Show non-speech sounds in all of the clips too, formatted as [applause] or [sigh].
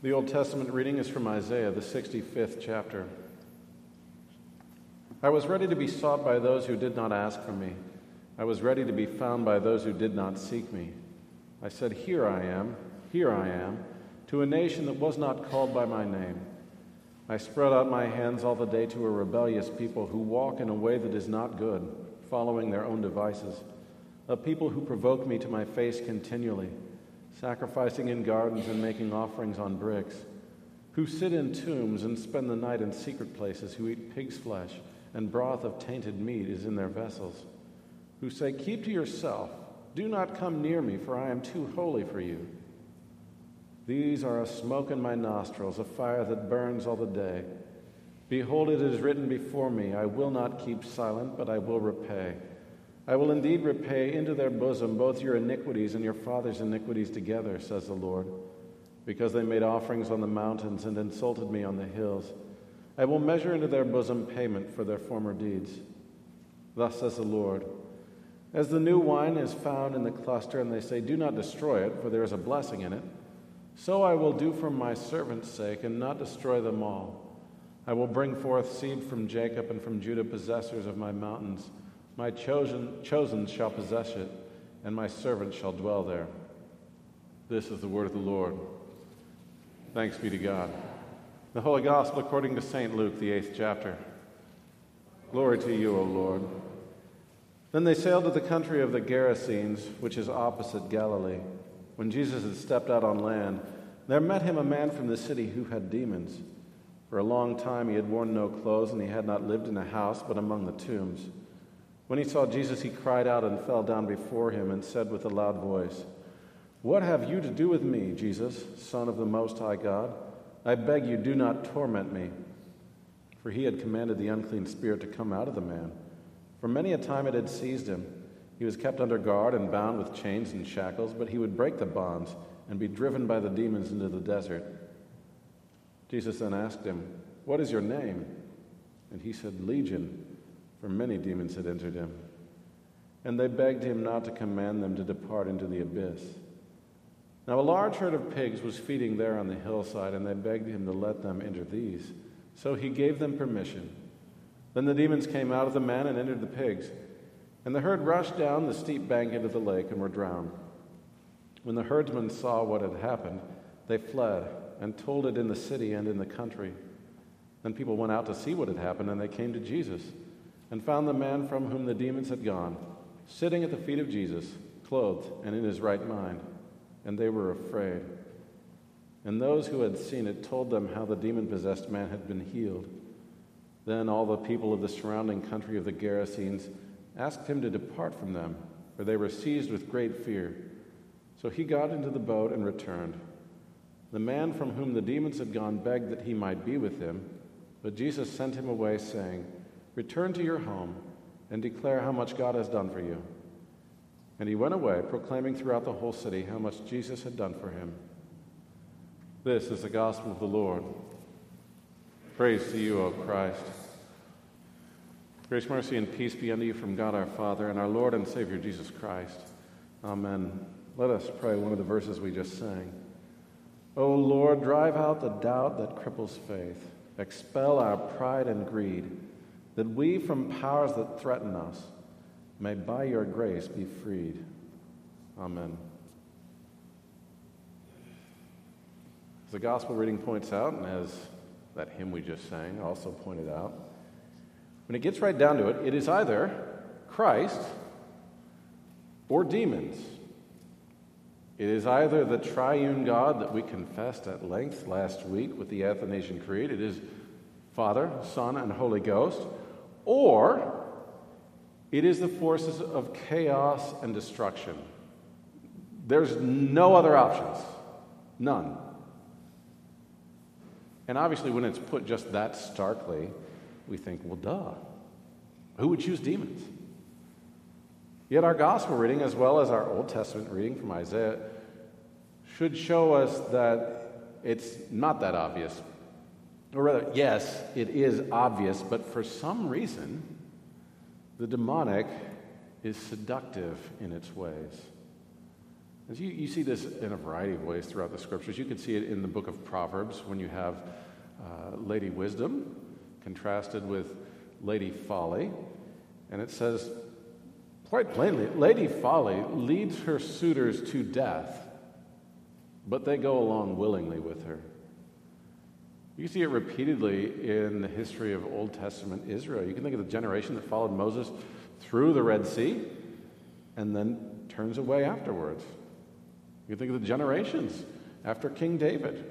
The Old Testament reading is from Isaiah, the 65th chapter. I was ready to be sought by those who did not ask for me. I was ready to be found by those who did not seek me. I said, Here I am, here I am, to a nation that was not called by my name. I spread out my hands all the day to a rebellious people who walk in a way that is not good, following their own devices, a people who provoke me to my face continually sacrificing in gardens and making offerings on bricks, who sit in tombs and spend the night in secret places, who eat pig's flesh, and broth of tainted meat is in their vessels, who say, Keep to yourself, do not come near me, for I am too holy for you. These are a smoke in my nostrils, a fire that burns all the day. Behold, it is written before me, I will not keep silent, but I will repay. I will indeed repay into their bosom both your iniquities and your father's iniquities together, says the Lord, because they made offerings on the mountains and insulted me on the hills. I will measure into their bosom payment for their former deeds. Thus says the Lord As the new wine is found in the cluster, and they say, Do not destroy it, for there is a blessing in it, so I will do for my servant's sake, and not destroy them all. I will bring forth seed from Jacob and from Judah, possessors of my mountains. My chosen, chosen shall possess it, and my servant shall dwell there. This is the word of the Lord. Thanks be to God. The Holy Gospel according to St. Luke, the eighth chapter. Glory to you, O Lord. Then they sailed to the country of the Gerasenes, which is opposite Galilee. When Jesus had stepped out on land, there met him a man from the city who had demons. For a long time he had worn no clothes, and he had not lived in a house, but among the tombs. When he saw Jesus, he cried out and fell down before him and said with a loud voice, What have you to do with me, Jesus, Son of the Most High God? I beg you, do not torment me. For he had commanded the unclean spirit to come out of the man. For many a time it had seized him. He was kept under guard and bound with chains and shackles, but he would break the bonds and be driven by the demons into the desert. Jesus then asked him, What is your name? And he said, Legion for many demons had entered him. And they begged him not to command them to depart into the abyss. Now, a large herd of pigs was feeding there on the hillside, and they begged him to let them enter these. So he gave them permission. Then the demons came out of the man and entered the pigs. And the herd rushed down the steep bank into the lake and were drowned. When the herdsmen saw what had happened, they fled and told it in the city and in the country. Then people went out to see what had happened, and they came to Jesus and found the man from whom the demons had gone, sitting at the feet of Jesus, clothed and in his right mind. And they were afraid. And those who had seen it told them how the demon possessed man had been healed. Then all the people of the surrounding country of the Gerasenes asked him to depart from them, for they were seized with great fear. So he got into the boat and returned. The man from whom the demons had gone begged that he might be with him, but Jesus sent him away, saying, Return to your home and declare how much God has done for you. And he went away, proclaiming throughout the whole city how much Jesus had done for him. This is the gospel of the Lord. Praise to you, O Christ. Grace, mercy, and peace be unto you from God our Father and our Lord and Savior Jesus Christ. Amen. Let us pray one of the verses we just sang. O Lord, drive out the doubt that cripples faith, expel our pride and greed that we from powers that threaten us may by your grace be freed. Amen. As the gospel reading points out, and as that hymn we just sang also pointed out, when it gets right down to it, it is either Christ or demons. It is either the triune God that we confessed at length last week with the Athanasian Creed, it is Father, Son, and Holy Ghost, or it is the forces of chaos and destruction. There's no other options. None. And obviously, when it's put just that starkly, we think, well, duh. Who would choose demons? Yet our gospel reading, as well as our Old Testament reading from Isaiah, should show us that it's not that obvious. Or rather, yes, it is obvious, but for some reason, the demonic is seductive in its ways. As you, you see this in a variety of ways throughout the scriptures. You can see it in the book of Proverbs when you have uh, Lady Wisdom contrasted with Lady Folly. And it says quite plainly Lady Folly leads her suitors to death, but they go along willingly with her. You see it repeatedly in the history of Old Testament Israel. You can think of the generation that followed Moses through the Red Sea and then turns away afterwards. You can think of the generations after King David.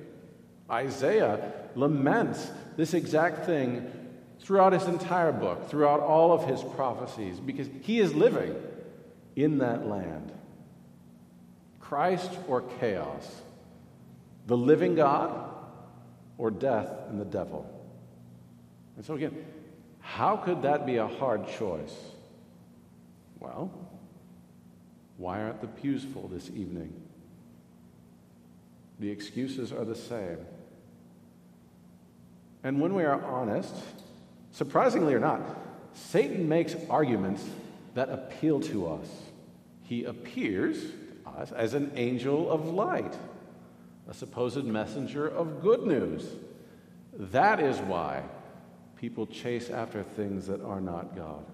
Isaiah laments this exact thing throughout his entire book, throughout all of his prophecies, because he is living in that land. Christ or chaos? The living God or death and the devil? And so, again, how could that be a hard choice? Well, why aren't the pews full this evening? The excuses are the same. And when we are honest, surprisingly or not, Satan makes arguments that appeal to us. He appears to us as an angel of light, a supposed messenger of good news. That is why people chase after things that are not God.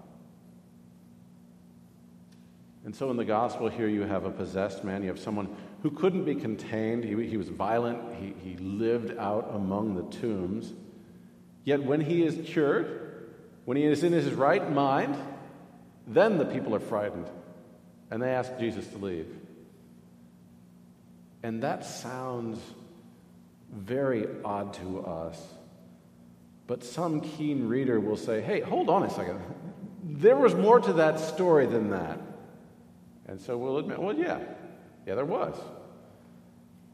And so in the gospel here, you have a possessed man. You have someone who couldn't be contained. He, he was violent. He, he lived out among the tombs. Yet when he is cured, when he is in his right mind, then the people are frightened and they ask Jesus to leave. And that sounds very odd to us. But some keen reader will say, hey, hold on a second. There was more to that story than that. And so we'll admit, well, yeah, yeah, there was.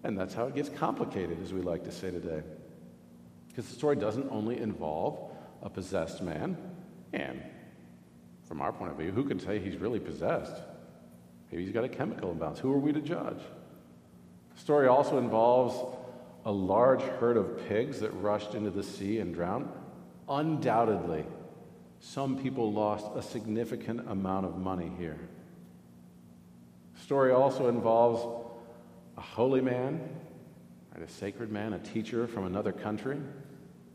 And that's how it gets complicated, as we like to say today. Because the story doesn't only involve a possessed man, and from our point of view, who can say he's really possessed? Maybe he's got a chemical imbalance. Who are we to judge? The story also involves a large herd of pigs that rushed into the sea and drowned. Undoubtedly, some people lost a significant amount of money here story also involves a holy man, right, a sacred man, a teacher from another country.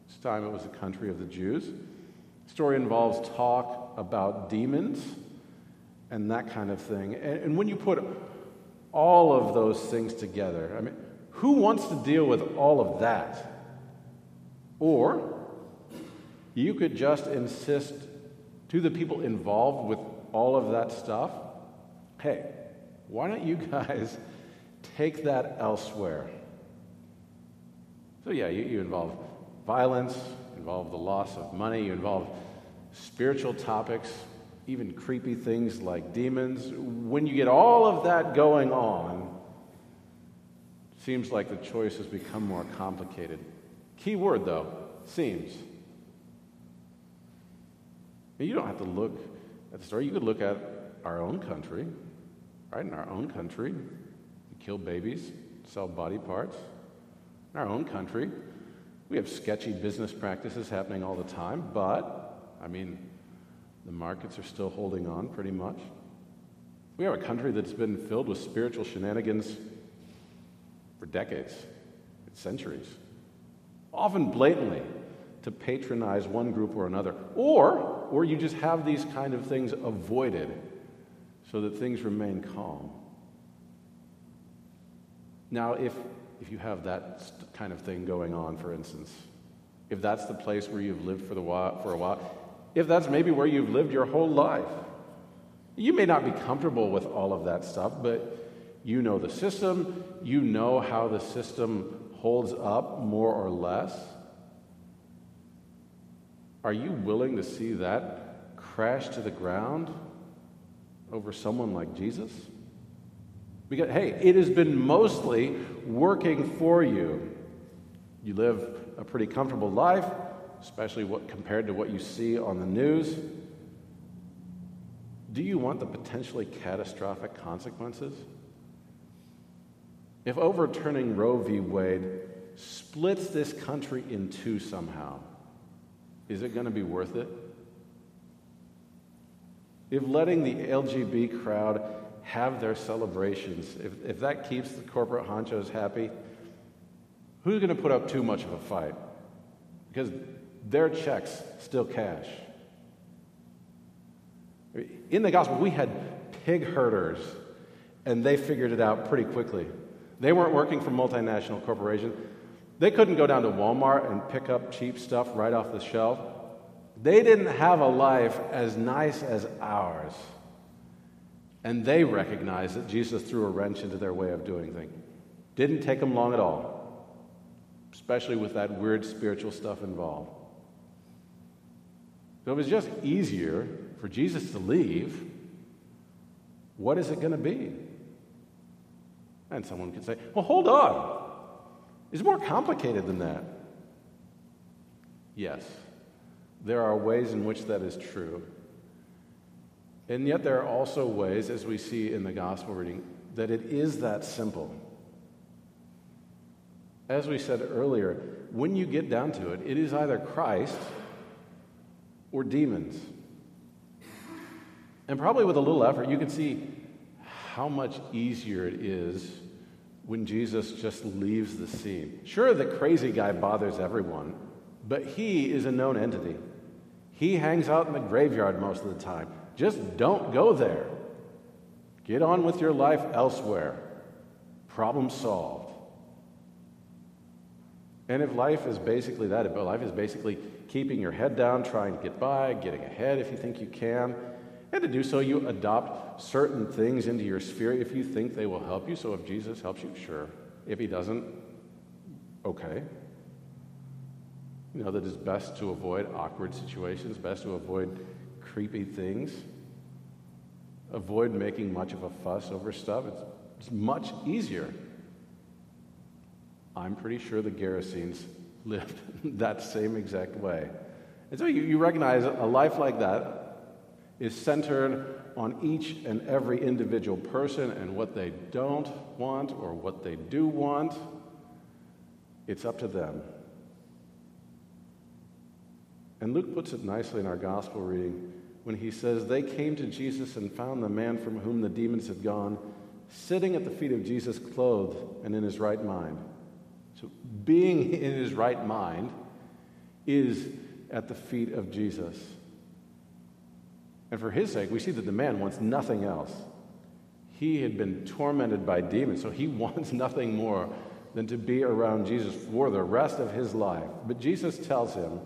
This time it was the country of the Jews. The story involves talk about demons and that kind of thing. And, and when you put all of those things together, I mean, who wants to deal with all of that? Or you could just insist to the people involved with all of that stuff hey, why don't you [laughs] guys take that elsewhere? So, yeah, you, you involve violence, involve the loss of money, you involve spiritual topics, even creepy things like demons. When you get all of that going on, seems like the choice has become more complicated. Key word, though, seems. You don't have to look at the story. You could look at our own country. Right? In our own country, we kill babies, sell body parts. In our own country, we have sketchy business practices happening all the time, but, I mean, the markets are still holding on pretty much. We have a country that's been filled with spiritual shenanigans for decades, centuries, often blatantly to patronize one group or another. Or, or you just have these kind of things avoided so that things remain calm. Now, if, if you have that kind of thing going on, for instance, if that's the place where you've lived for, the while, for a while, if that's maybe where you've lived your whole life, you may not be comfortable with all of that stuff, but you know the system, you know how the system holds up more or less. Are you willing to see that crash to the ground over someone like Jesus? Because, hey, it has been mostly working for you. You live a pretty comfortable life, especially what, compared to what you see on the news. Do you want the potentially catastrophic consequences? If overturning Roe v. Wade splits this country in two somehow, is it going to be worth it? if letting the LGB crowd have their celebrations, if, if that keeps the corporate honchos happy, who's going to put up too much of a fight? Because their checks still cash. In the gospel, we had pig herders, and they figured it out pretty quickly. They weren't working for multinational corporations. They couldn't go down to Walmart and pick up cheap stuff right off the shelf. They didn't have a life as nice as ours. And they recognized that Jesus threw a wrench into their way of doing things. Didn't take them long at all, especially with that weird spiritual stuff involved. So it was just easier for Jesus to leave. What is it going to be? And someone could say, well, hold on. It's more complicated than that. Yes, there are ways in which that is true. And yet, there are also ways, as we see in the gospel reading, that it is that simple. As we said earlier, when you get down to it, it is either Christ or demons. And probably with a little effort, you can see how much easier it is when Jesus just leaves the scene. Sure, the crazy guy bothers everyone, but he is a known entity. He hangs out in the graveyard most of the time. Just don't go there. Get on with your life elsewhere. Problem solved. And if life is basically that, if life is basically keeping your head down, trying to get by, getting ahead if you think you can, and to do so, you adopt certain things into your sphere if you think they will help you. So if Jesus helps you, sure. If he doesn't, okay. You know that it's best to avoid awkward situations, best to avoid creepy things, avoid making much of a fuss over stuff. It's, it's much easier. I'm pretty sure the Gerasenes lived [laughs] that same exact way. And so you, you recognize a life like that is centered on each and every individual person and what they don't want or what they do want. It's up to them. And Luke puts it nicely in our gospel reading when he says, They came to Jesus and found the man from whom the demons had gone sitting at the feet of Jesus, clothed and in his right mind. So, being in his right mind is at the feet of Jesus. And for his sake, we see that the man wants nothing else. He had been tormented by demons, so he [laughs] wants nothing more than to be around Jesus for the rest of his life. But Jesus tells him,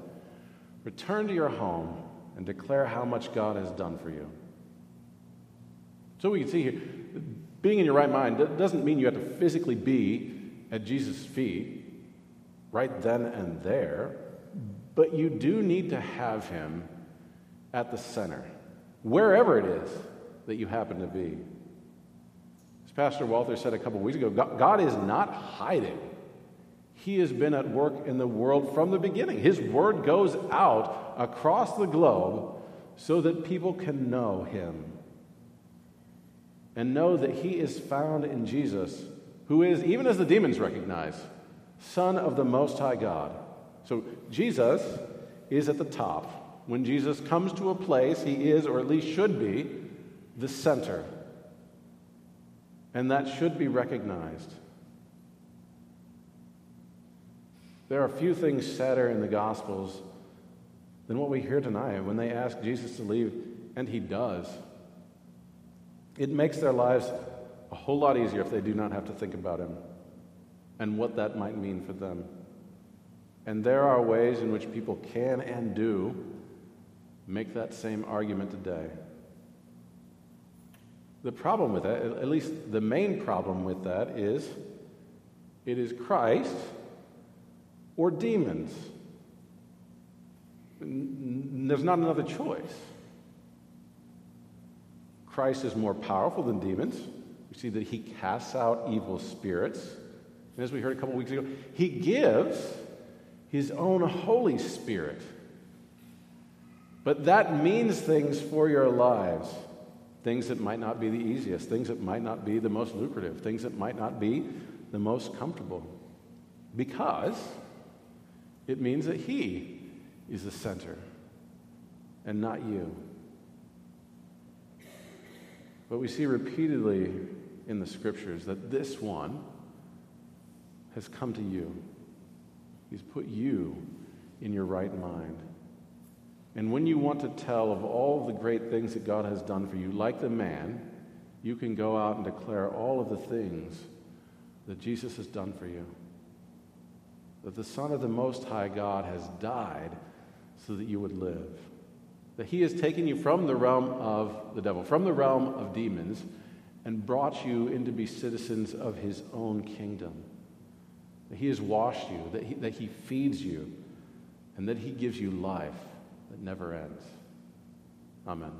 Return to your home and declare how much God has done for you. So we can see here, being in your right mind doesn't mean you have to physically be at Jesus' feet right then and there, mm. but you do need to have him at the center wherever it is that you happen to be. As Pastor Walther said a couple weeks ago, God is not hiding. He has been at work in the world from the beginning. His word goes out across the globe so that people can know him and know that he is found in Jesus, who is, even as the demons recognize, Son of the Most High God. So Jesus is at the top. When Jesus comes to a place, he is, or at least should be, the center. And that should be recognized. There are few things sadder in the Gospels than what we hear tonight when they ask Jesus to leave, and he does. It makes their lives a whole lot easier if they do not have to think about him and what that might mean for them. And there are ways in which people can and do make that same argument today. The problem with that, at least the main problem with that, is it is Christ or demons. There's not another choice. Christ is more powerful than demons. We see that he casts out evil spirits. And as we heard a couple weeks ago, he gives his own Holy Spirit but that means things for your lives. Things that might not be the easiest, things that might not be the most lucrative, things that might not be the most comfortable. Because it means that He is the center and not you. But we see repeatedly in the scriptures that this one has come to you. He's put you in your right mind. And when you want to tell of all the great things that God has done for you, like the man, you can go out and declare all of the things that Jesus has done for you. That the Son of the Most High God has died so that you would live. That he has taken you from the realm of the devil, from the realm of demons, and brought you in to be citizens of his own kingdom. That he has washed you, that he, that he feeds you, and that he gives you life that never ends. Amen.